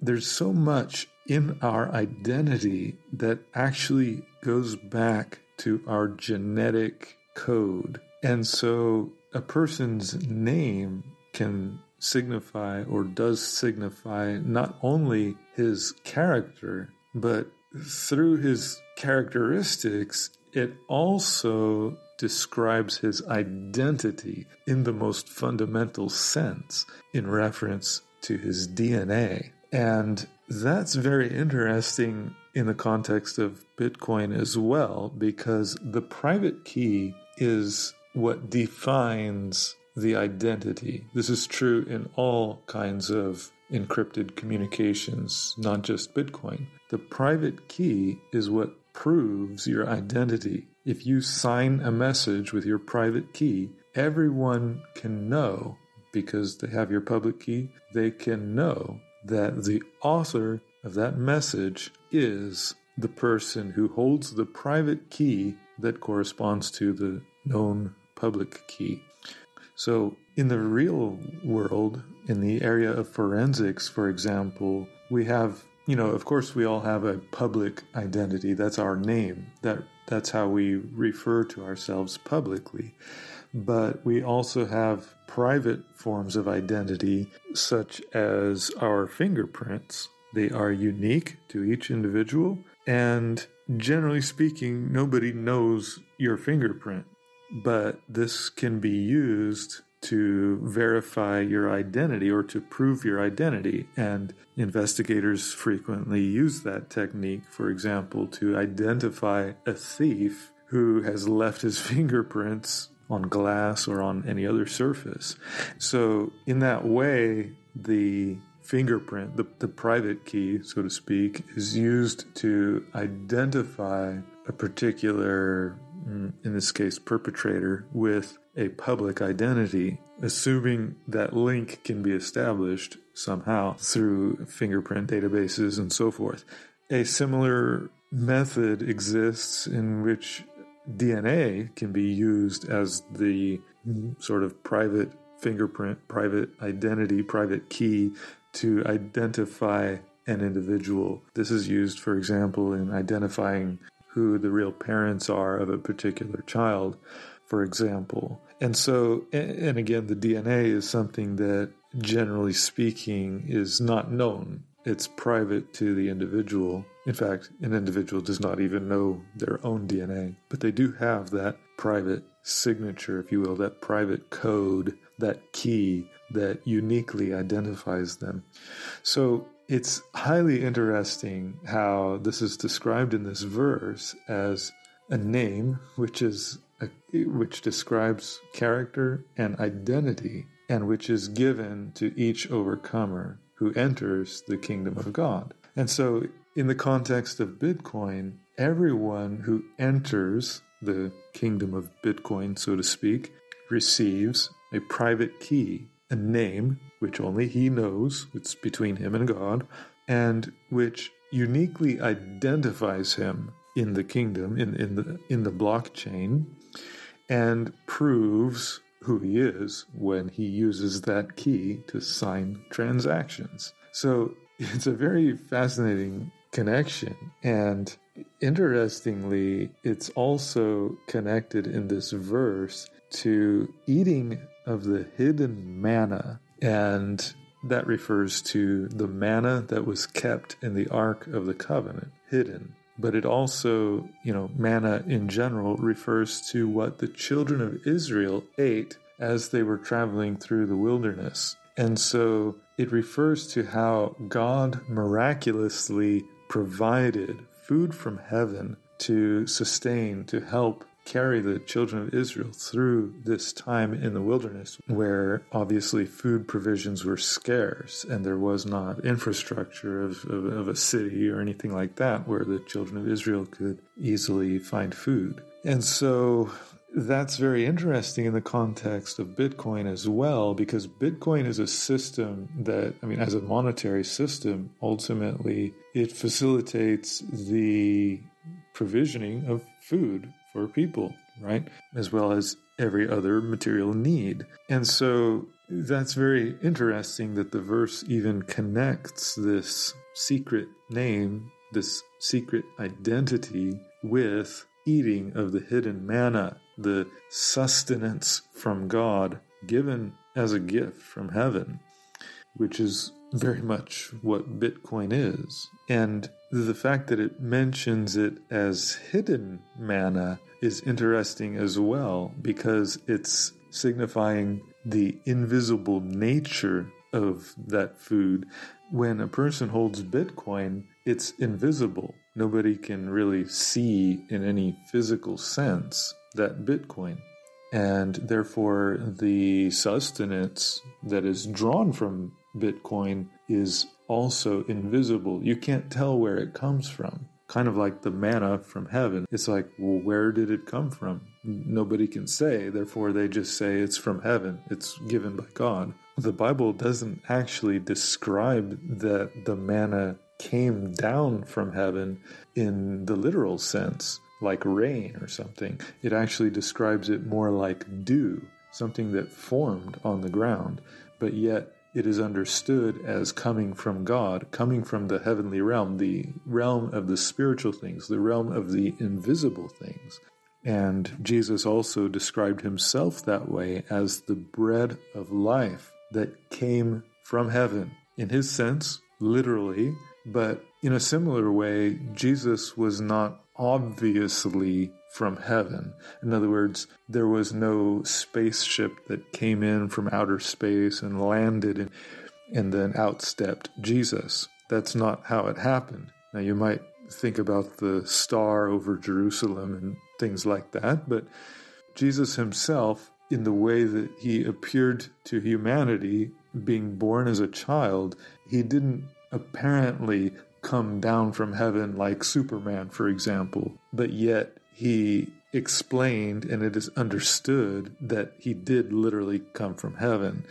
There's so much in our identity that actually goes back to our genetic code. And so a person's name can signify or does signify not only his character, but through his characteristics, it also describes his identity in the most fundamental sense in reference to his DNA. And that's very interesting in the context of Bitcoin as well, because the private key is what defines the identity. This is true in all kinds of encrypted communications, not just Bitcoin. The private key is what proves your identity. If you sign a message with your private key, everyone can know because they have your public key, they can know that the author of that message is the person who holds the private key that corresponds to the known public key. So, in the real world, in the area of forensics, for example, we have, you know, of course, we all have a public identity. That's our name. That that's how we refer to ourselves publicly. But we also have private forms of identity, such as our fingerprints. They are unique to each individual, and generally speaking, nobody knows your fingerprint but this can be used to verify your identity or to prove your identity. And investigators frequently use that technique, for example, to identify a thief who has left his fingerprints on glass or on any other surface. So, in that way, the fingerprint, the, the private key, so to speak, is used to identify a particular Mm, in this case, perpetrator, with a public identity, assuming that link can be established somehow through fingerprint databases and so forth. A similar method exists in which DNA can be used as the sort of private fingerprint, private identity, private key to identify an individual. This is used, for example, in identifying who the real parents are of a particular child, for example. And so, and again, the DNA is something that, generally speaking, is not known. It's private to the individual. In fact, an individual does not even know their own DNA, but they do have that private signature, if you will, that private code, that key that uniquely identifies them. So it's highly interesting how this is described in this verse as a name, which is a, which describes character and identity, and which is given to each overcomer who enters the kingdom of God. And so, in the context of Bitcoin, everyone who enters the kingdom of Bitcoin, so to speak, receives a private key, a name which only he knows, it's between him and God, and which uniquely identifies him in the kingdom, in, in the in the blockchain, and proves who he is when he uses that key to sign transactions. So it's a very fascinating connection. And interestingly, it's also connected in this verse to eating of the hidden manna. And that refers to the manna that was kept in the Ark of the Covenant, hidden. But it also, you know, manna in general refers to what the children of Israel ate as they were traveling through the wilderness. And so it refers to how God miraculously provided food from heaven to sustain, to help carry the children of Israel through this time in the wilderness where obviously food provisions were scarce and there was not infrastructure of, of, of, a city or anything like that where the children of Israel could easily find food. And so that's very interesting in the context of Bitcoin as well, because Bitcoin is a system that, I mean, as a monetary system, ultimately it facilitates the provisioning of food for people, right? As well as every other material need. And so that's very interesting that the verse even connects this secret name, this secret identity, with eating of the hidden manna, the sustenance from God given as a gift from heaven, which is very much what Bitcoin is. And the fact that it mentions it as hidden manna is interesting as well because it's signifying the invisible nature of that food. When a person holds Bitcoin, it's invisible. Nobody can really see in any physical sense that Bitcoin. And therefore, the sustenance that is drawn from Bitcoin is also invisible. You can't tell where it comes from. Kind of like the manna from heaven. It's like, well, where did it come from? Nobody can say, therefore, they just say it's from heaven, it's given by God. The Bible doesn't actually describe that the manna came down from heaven in the literal sense, like rain or something. It actually describes it more like dew, something that formed on the ground, but yet it is understood as coming from God, coming from the heavenly realm, the realm of the spiritual things, the realm of the invisible things. And Jesus also described himself that way as the bread of life that came from heaven. In his sense, literally, but in a similar way, Jesus was not obviously from heaven. In other words, there was no spaceship that came in from outer space and landed and, and then outstepped Jesus. That's not how it happened. Now, you might think about the star over Jerusalem and things like that, but Jesus himself, in the way that he appeared to humanity, being born as a child, he didn't apparently come down from heaven like Superman, for example, but yet he explained and it is understood that he did literally come from heaven.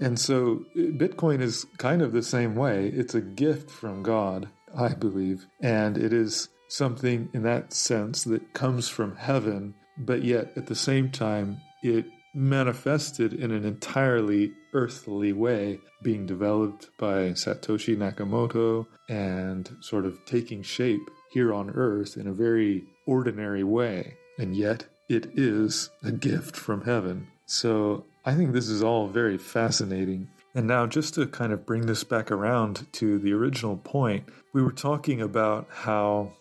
And so Bitcoin is kind of the same way. It's a gift from God, I believe, and it is something in that sense that comes from heaven, but yet at the same time, it manifested in an entirely earthly way, being developed by Satoshi Nakamoto and sort of taking shape here on earth in a very ordinary way. And yet, it is a gift from heaven. So I think this is all very fascinating. And now, just to kind of bring this back around to the original point, we were talking about how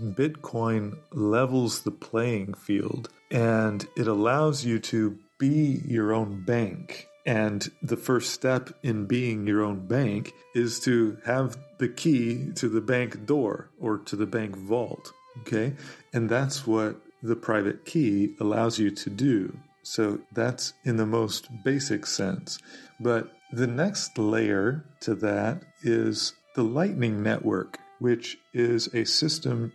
Bitcoin levels the playing field and it allows you to be your own bank. And the first step in being your own bank is to have the key to the bank door or to the bank vault. Okay. And that's what the private key allows you to do. So that's in the most basic sense. But the next layer to that is the Lightning Network, which is a system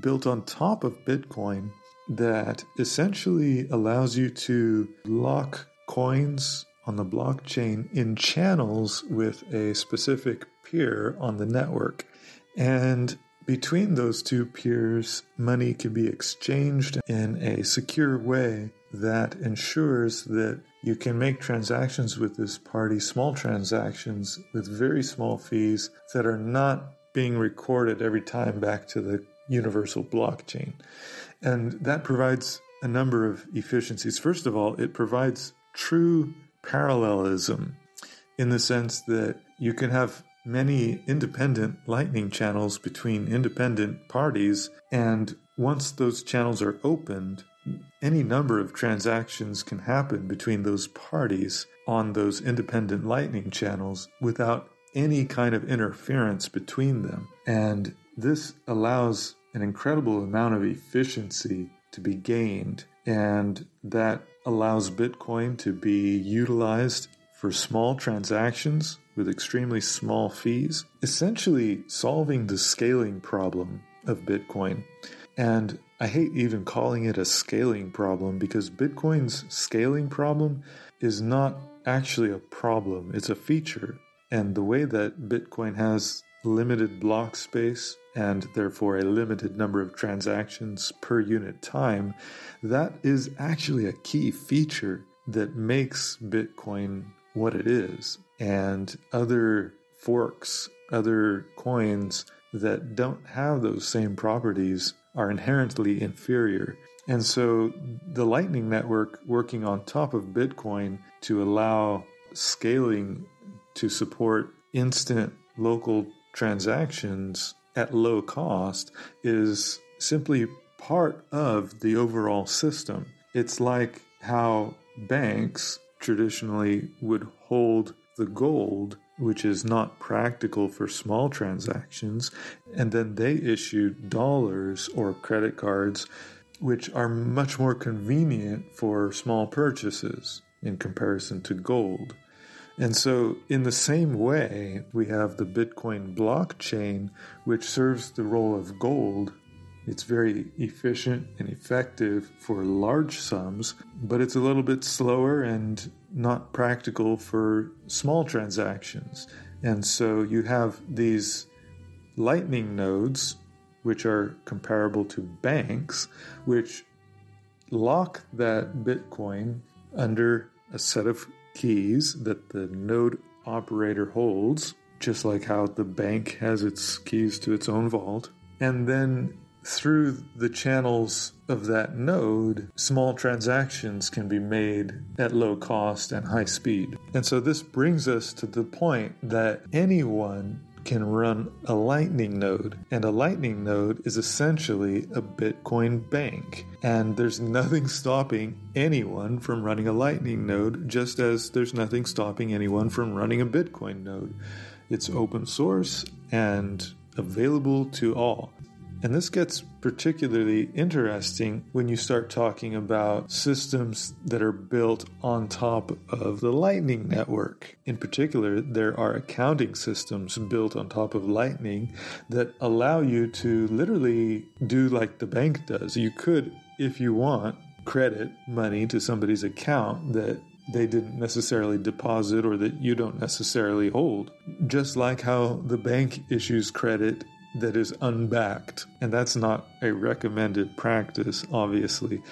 built on top of Bitcoin that essentially allows you to lock coins on the blockchain in channels with a specific peer on the network. And between those two peers, money can be exchanged in a secure way that ensures that you can make transactions with this party, small transactions with very small fees that are not being recorded every time back to the universal blockchain. And that provides a number of efficiencies. First of all, it provides true parallelism in the sense that you can have many independent lightning channels between independent parties and once those channels are opened any number of transactions can happen between those parties on those independent lightning channels without any kind of interference between them. And this allows an incredible amount of efficiency to be gained and that allows bitcoin to be utilized for small transactions with extremely small fees, essentially solving the scaling problem of Bitcoin. And I hate even calling it a scaling problem because Bitcoin's scaling problem is not actually a problem, it's a feature. And the way that Bitcoin has limited block space and therefore a limited number of transactions per unit time, that is actually a key feature that makes Bitcoin what it is. And other forks, other coins that don't have those same properties are inherently inferior. And so the Lightning Network working on top of Bitcoin to allow scaling to support instant local transactions at low cost is simply part of the overall system. It's like how banks traditionally would hold the gold, which is not practical for small transactions, and then they issue dollars or credit cards, which are much more convenient for small purchases in comparison to gold. And so, in the same way, we have the Bitcoin blockchain, which serves the role of gold it's very efficient and effective for large sums, but it's a little bit slower and not practical for small transactions. And so you have these lightning nodes, which are comparable to banks, which lock that Bitcoin under a set of keys that the node operator holds, just like how the bank has its keys to its own vault. And then through the channels of that node, small transactions can be made at low cost and high speed. And so this brings us to the point that anyone can run a Lightning node, and a Lightning node is essentially a Bitcoin bank. And there's nothing stopping anyone from running a Lightning node, just as there's nothing stopping anyone from running a Bitcoin node. It's open source and available to all. And this gets particularly interesting when you start talking about systems that are built on top of the Lightning Network. In particular, there are accounting systems built on top of Lightning that allow you to literally do like the bank does. You could, if you want, credit money to somebody's account that they didn't necessarily deposit or that you don't necessarily hold. Just like how the bank issues credit that is unbacked. And that's not a recommended practice, obviously.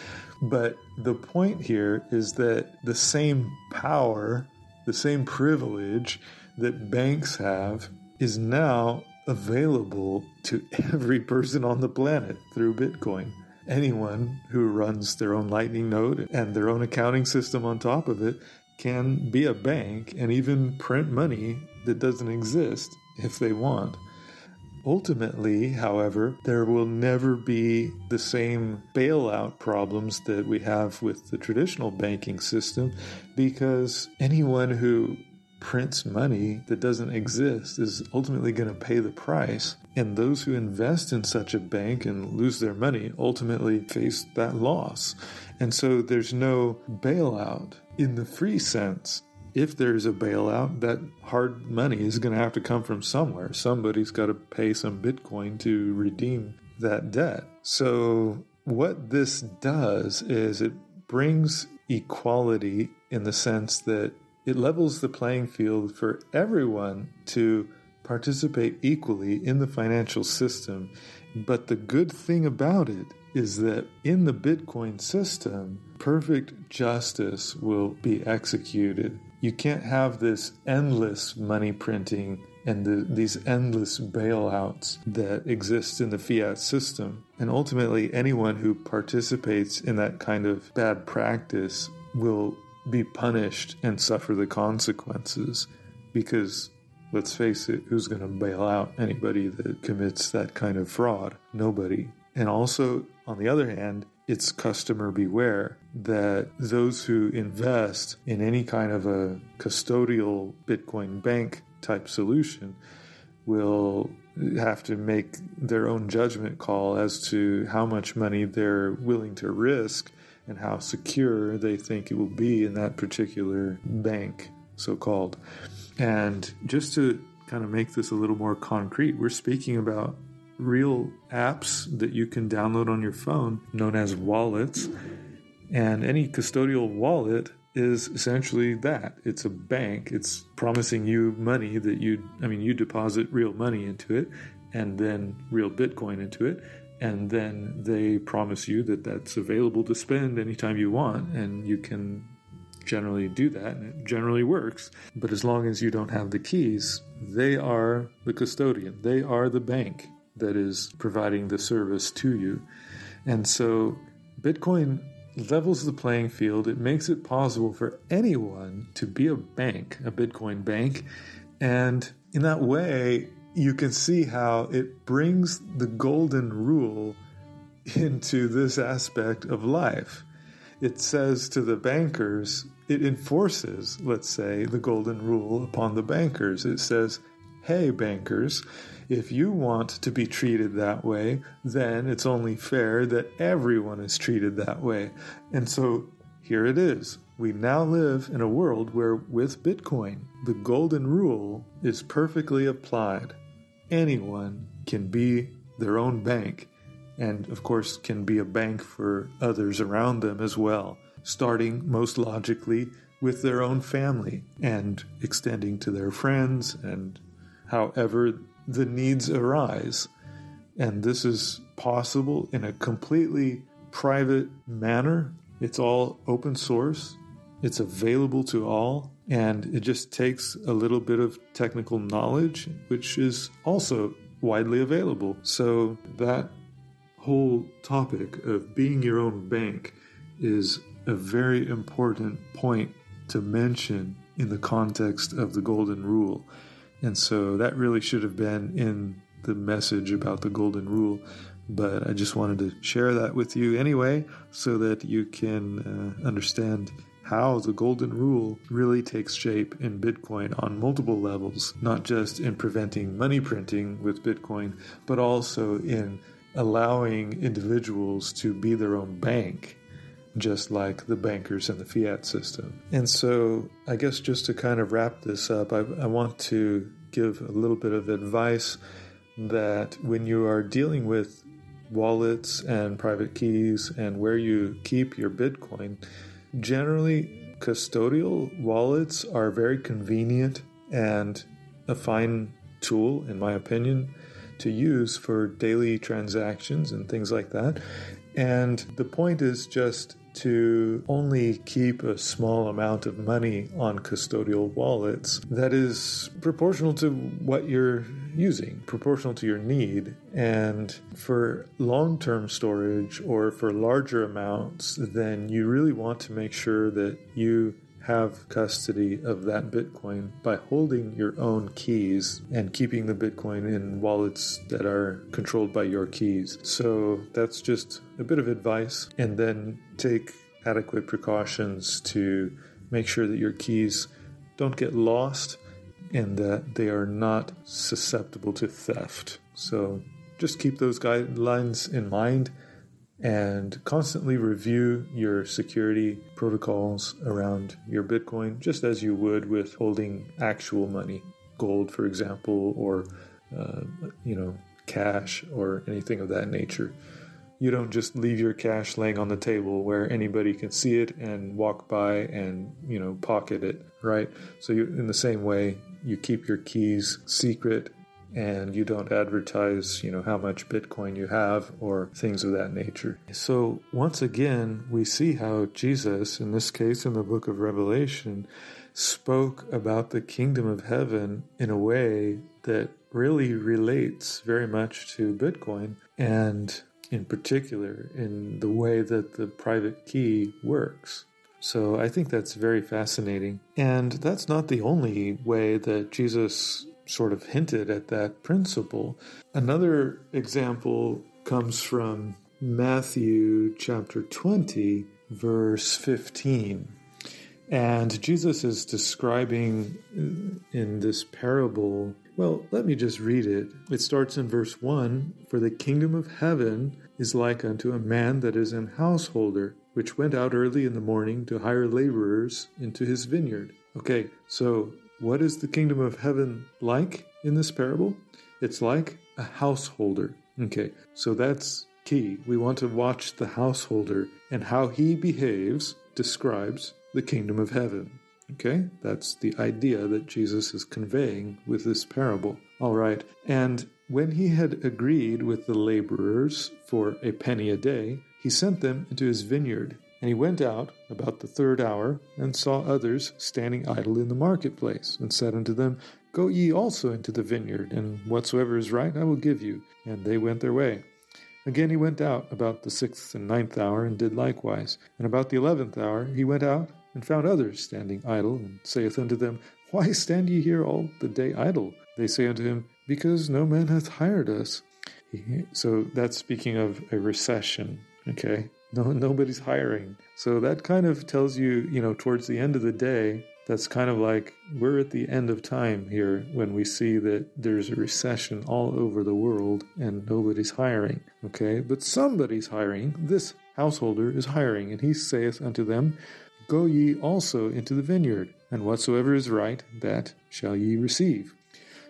But the point here is that the same power, the same privilege that banks have is now available to every person on the planet through Bitcoin. Anyone who runs their own Lightning node and their own accounting system on top of it can be a bank and even print money that doesn't exist if they want. Ultimately, however, there will never be the same bailout problems that we have with the traditional banking system because anyone who prints money that doesn't exist is ultimately going to pay the price. And those who invest in such a bank and lose their money ultimately face that loss. And so there's no bailout in the free sense if there's a bailout, that hard money is going to have to come from somewhere. Somebody's got to pay some Bitcoin to redeem that debt. So, what this does is it brings equality in the sense that it levels the playing field for everyone to participate equally in the financial system. But the good thing about it is that in the Bitcoin system, perfect justice will be executed. You can't have this endless money printing and the, these endless bailouts that exist in the fiat system. And ultimately, anyone who participates in that kind of bad practice will be punished and suffer the consequences because let's face it, who's going to bail out anybody that commits that kind of fraud? Nobody. And also, on the other hand, it's customer beware that those who invest in any kind of a custodial Bitcoin bank type solution will have to make their own judgment call as to how much money they're willing to risk and how secure they think it will be in that particular bank, so called. And just to kind of make this a little more concrete, we're speaking about real apps that you can download on your phone known as wallets. And any custodial wallet is essentially that. It's a bank. It's promising you money that you i mean you deposit real money into it and then real bitcoin into it. And then they promise you that that's available to spend anytime you want. And you can generally do that and it generally works. But as long as you don't have the keys they are the custodian. They are the bank that is providing the service to you and so bitcoin levels the playing field. It makes it possible for anyone to be a bank, a Bitcoin bank. And in that way, you can see how it brings the golden rule into this aspect of life. It says to the bankers, it enforces, let's say, the golden rule upon the bankers. It says, hey, bankers, if you want to be treated that way, then it's only fair that everyone is treated that way. And so here it is. We now live in a world where, with Bitcoin, the golden rule is perfectly applied. Anyone can be their own bank, and of course, can be a bank for others around them as well, starting most logically with their own family and extending to their friends and however the needs arise. And this is possible in a completely private manner. It's all open source, it's available to all, and it just takes a little bit of technical knowledge, which is also widely available. So, that whole topic of being your own bank is a very important point to mention in the context of the Golden Rule. And so that really should have been in the message about the golden rule. But I just wanted to share that with you anyway so that you can uh, understand how the golden rule really takes shape in Bitcoin on multiple levels, not just in preventing money printing with Bitcoin, but also in allowing individuals to be their own bank just like the bankers in the fiat system. And so, I guess just to kind of wrap this up, I, I, want to give a little bit of advice that when you are dealing with wallets and private keys and where you keep your Bitcoin, generally custodial wallets are very convenient and a fine tool, in my opinion, to use for daily transactions and things like that. And the point is just to only keep a small amount of money on custodial wallets that is proportional to what you're using, proportional to your need. And for long term storage or for larger amounts, then you really want to make sure that you have custody of that Bitcoin by holding your own keys and keeping the Bitcoin in wallets that are controlled by your keys. So that's just a bit of advice. And then take adequate precautions to make sure that your keys don't get lost and that they are not susceptible to theft. So just keep those guidelines in mind and constantly review your security protocols around your Bitcoin, just as you would with holding actual money, gold, for example, or uh, you know, cash or anything of that nature. You don't just leave your cash laying on the table where anybody can see it and walk by and you know pocket it, right? So you, in the same way, you keep your keys secret and you don't advertise, you know, how much Bitcoin you have or things of that nature. So once again, we see how Jesus, in this case in the book of Revelation, spoke about the kingdom of heaven in a way that really relates very much to Bitcoin and in particular in the way that the private key works. So I think that's very fascinating. And that's not the only way that Jesus sort of hinted at that principle. Another example comes from Matthew chapter 20, verse 15. And Jesus is describing uh, in this parable. Well, let me just read it. It starts in verse 1 For the kingdom of heaven is like unto a man that is an householder, which went out early in the morning to hire laborers into his vineyard. Okay, so what is the kingdom of heaven like in this parable? It's like a householder. Okay, so that's key. We want to watch the householder and how he behaves describes the kingdom of heaven. Okay, that's the idea that Jesus is conveying with this parable. All right, and when he had agreed with the laborers for a penny a day, he sent them into his vineyard. And he went out about the third hour, and saw others standing idle in the marketplace, and said unto them, Go ye also into the vineyard, and whatsoever is right I will give you. And they went their way. Again he went out about the sixth and ninth hour, and did likewise. And about the eleventh hour he went out, and found others standing idle, and saith unto them, Why stand ye here all the day idle? They say unto him, Because no man hath hired us. So that's speaking of a recession, okay? No, nobody's hiring. So that kind of tells you, you know, towards the end of the day, that's kind of like we're at the end of time here when we see that there's a recession all over the world and nobody's hiring. Okay, but somebody's hiring. This householder is hiring, and he saith unto them, Go ye also into the vineyard, and whatsoever is right, that shall ye receive.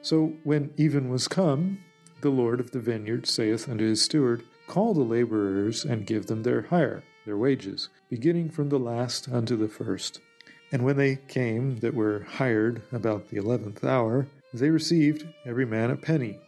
So when even was come, the Lord of the vineyard saith unto his steward, Call the laborers and give them their hire, their wages, beginning from the last unto the first. And when they came that were hired about the eleventh hour, they received every man a penny.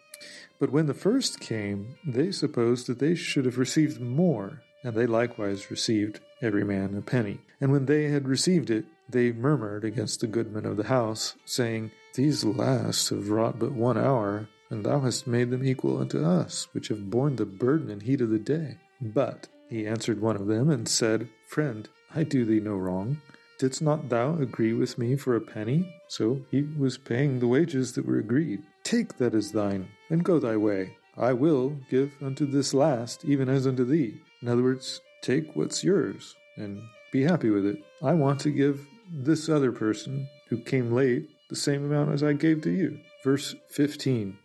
But when the first came, they supposed that they should have received more, and they likewise received every man a penny. And when they had received it, they murmured against the goodman of the house, saying, These last have wrought but one hour, and thou hast made them equal unto us, which have borne the burden and heat of the day. But he answered one of them, and said, Friend, I do thee no wrong. Didst not thou agree with me for a penny? So he was paying the wages that were agreed. Take that as thine, and go thy way. I will give unto this last, even as unto thee. In other words, take what's yours, and be happy with it. I want to give this other person who came late the same amount as I gave to you. Verse 15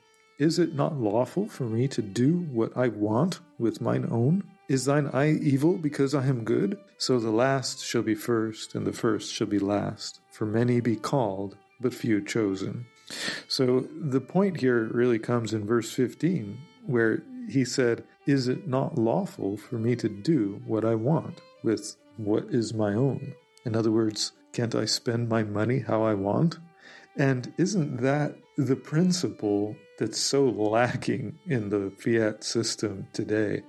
is it not lawful for me to do what I want with mine own? Is thine eye evil because I am good? So the last shall be first, and the first shall be last. For many be called, but few chosen. So the point here really comes in verse 15, where he said, Is it not lawful for me to do what I want with what is my own? In other words, can't I spend my money how I want? And isn't that the principle that's so lacking in the fiat system today.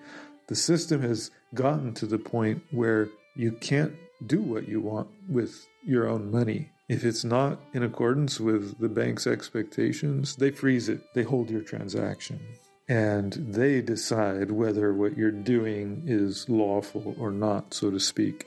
The system has gotten to the point where you can't do what you want with your own money. If it's not in accordance with the bank's expectations, they freeze it, they hold your transaction, and they decide whether what you're doing is lawful or not, so to speak.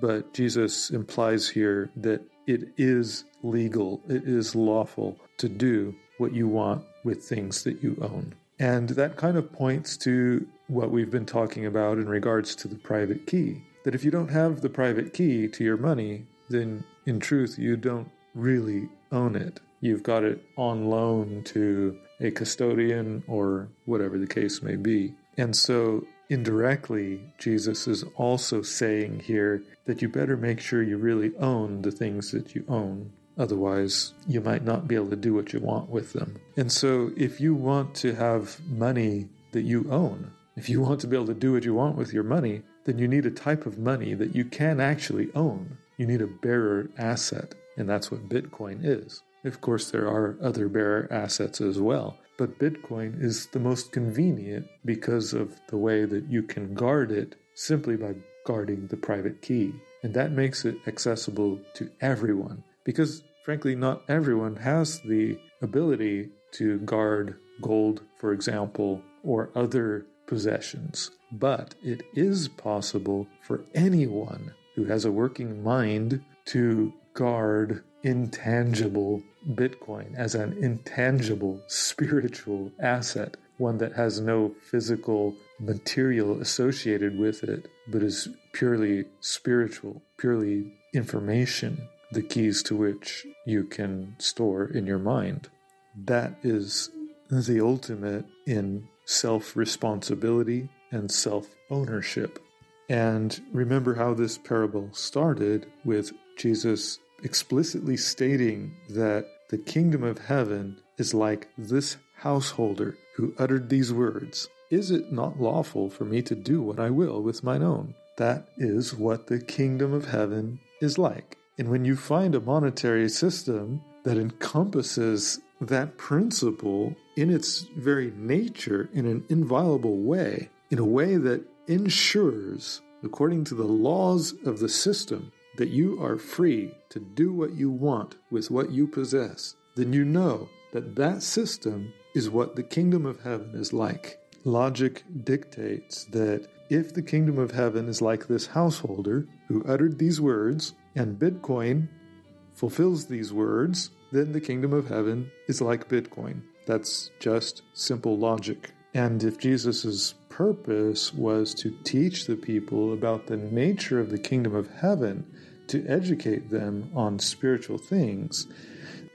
But Jesus implies here that it is legal, it is lawful to do what you want with things that you own. And that kind of points to what we've been talking about in regards to the private key. That if you don't have the private key to your money, then in truth, you don't really own it. You've got it on loan to a custodian or whatever the case may be. And so, indirectly, Jesus is also saying here that you better make sure you really own the things that you own Otherwise, you might not be able to do what you want with them. And so, if you want to have money that you own, if you want to be able to do what you want with your money, then you need a type of money that you can actually own. You need a bearer asset, and that's what Bitcoin is. Of course, there are other bearer assets as well, but Bitcoin is the most convenient because of the way that you can guard it simply by guarding the private key. And that makes it accessible to everyone because, frankly, not everyone has the ability to guard gold, for example, or other possessions. But it is possible for anyone who has a working mind to guard intangible Bitcoin as an intangible spiritual asset, one that has no physical material associated with it, but is purely spiritual, purely information, the keys to which you can store in your mind. That is the ultimate in self responsibility and self ownership. And remember how this parable started with Jesus explicitly stating that the kingdom of heaven is like this householder who uttered these words Is it not lawful for me to do what I will with mine own? That is what the kingdom of heaven is like. And when you find a monetary system that encompasses that principle in its very nature in an inviolable way, in a way that ensures, according to the laws of the system, that you are free to do what you want with what you possess, then you know that that system is what the kingdom of heaven is like. Logic dictates that if the kingdom of heaven is like this householder who uttered these words, and Bitcoin fulfills these words, then the kingdom of heaven is like Bitcoin. That's just simple logic. And if Jesus' purpose was to teach the people about the nature of the kingdom of heaven, to educate them on spiritual things,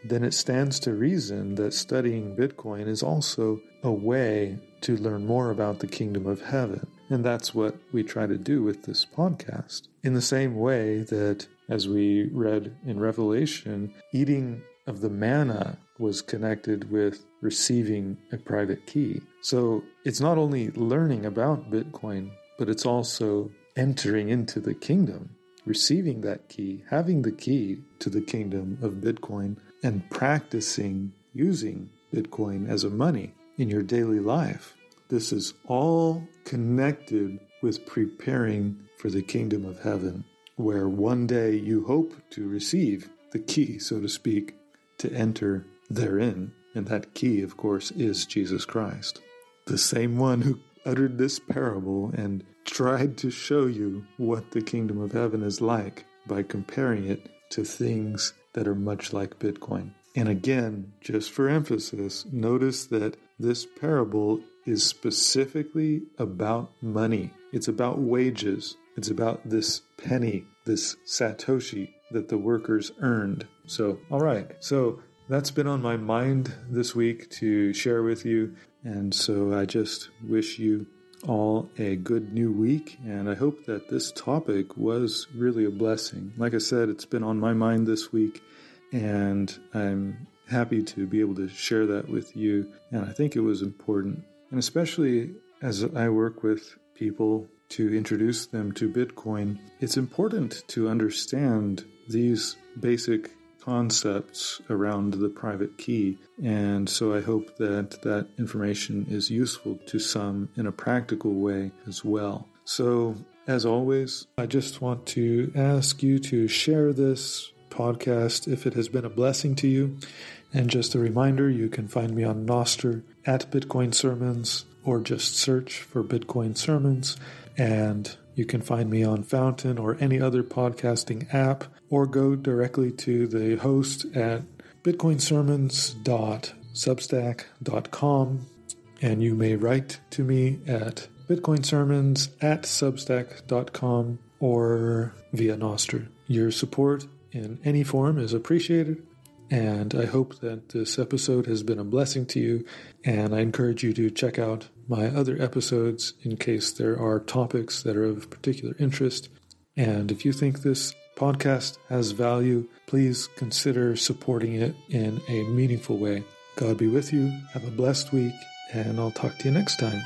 then it stands to reason that studying Bitcoin is also a way to learn more about the kingdom of heaven. And that's what we try to do with this podcast. In the same way that, as we read in Revelation, eating of the manna was connected with receiving a private key. So it's not only learning about Bitcoin, but it's also entering into the kingdom, receiving that key, having the key to the kingdom of Bitcoin, and practicing using Bitcoin as a money in your daily life. This is all connected with preparing for the kingdom of heaven, where one day you hope to receive the key, so to speak, to enter therein. And that key, of course, is Jesus Christ, the same one who uttered this parable and tried to show you what the kingdom of heaven is like by comparing it to things that are much like Bitcoin. And again, just for emphasis, notice that this parable is specifically about money. It's about wages. It's about this penny, this Satoshi that the workers earned. So, all right. So, that's been on my mind this week to share with you. And so I just wish you all a good new week. And I hope that this topic was really a blessing. Like I said, it's been on my mind this week. And I'm happy to be able to share that with you. And I think it was important. And especially as I work with people to introduce them to Bitcoin, it's important to understand these basic concepts around the private key. And so I hope that that information is useful to some in a practical way as well. So, as always, I just want to ask you to share this podcast if it has been a blessing to you. And just a reminder, you can find me on Nostr at Bitcoin Sermons or just search for Bitcoin Sermons. And you can find me on Fountain or any other podcasting app, or go directly to the host at bitcoinsermons.substack.com. And you may write to me at bitcoinsermons at substack.com or via Nostr. Your support in any form is appreciated, and I hope that this episode has been a blessing to you. And I encourage you to check out my other episodes in case there are topics that are of particular interest. And if you think this podcast has value, please consider supporting it in a meaningful way. God be with you. Have a blessed week, and I'll talk to you next time.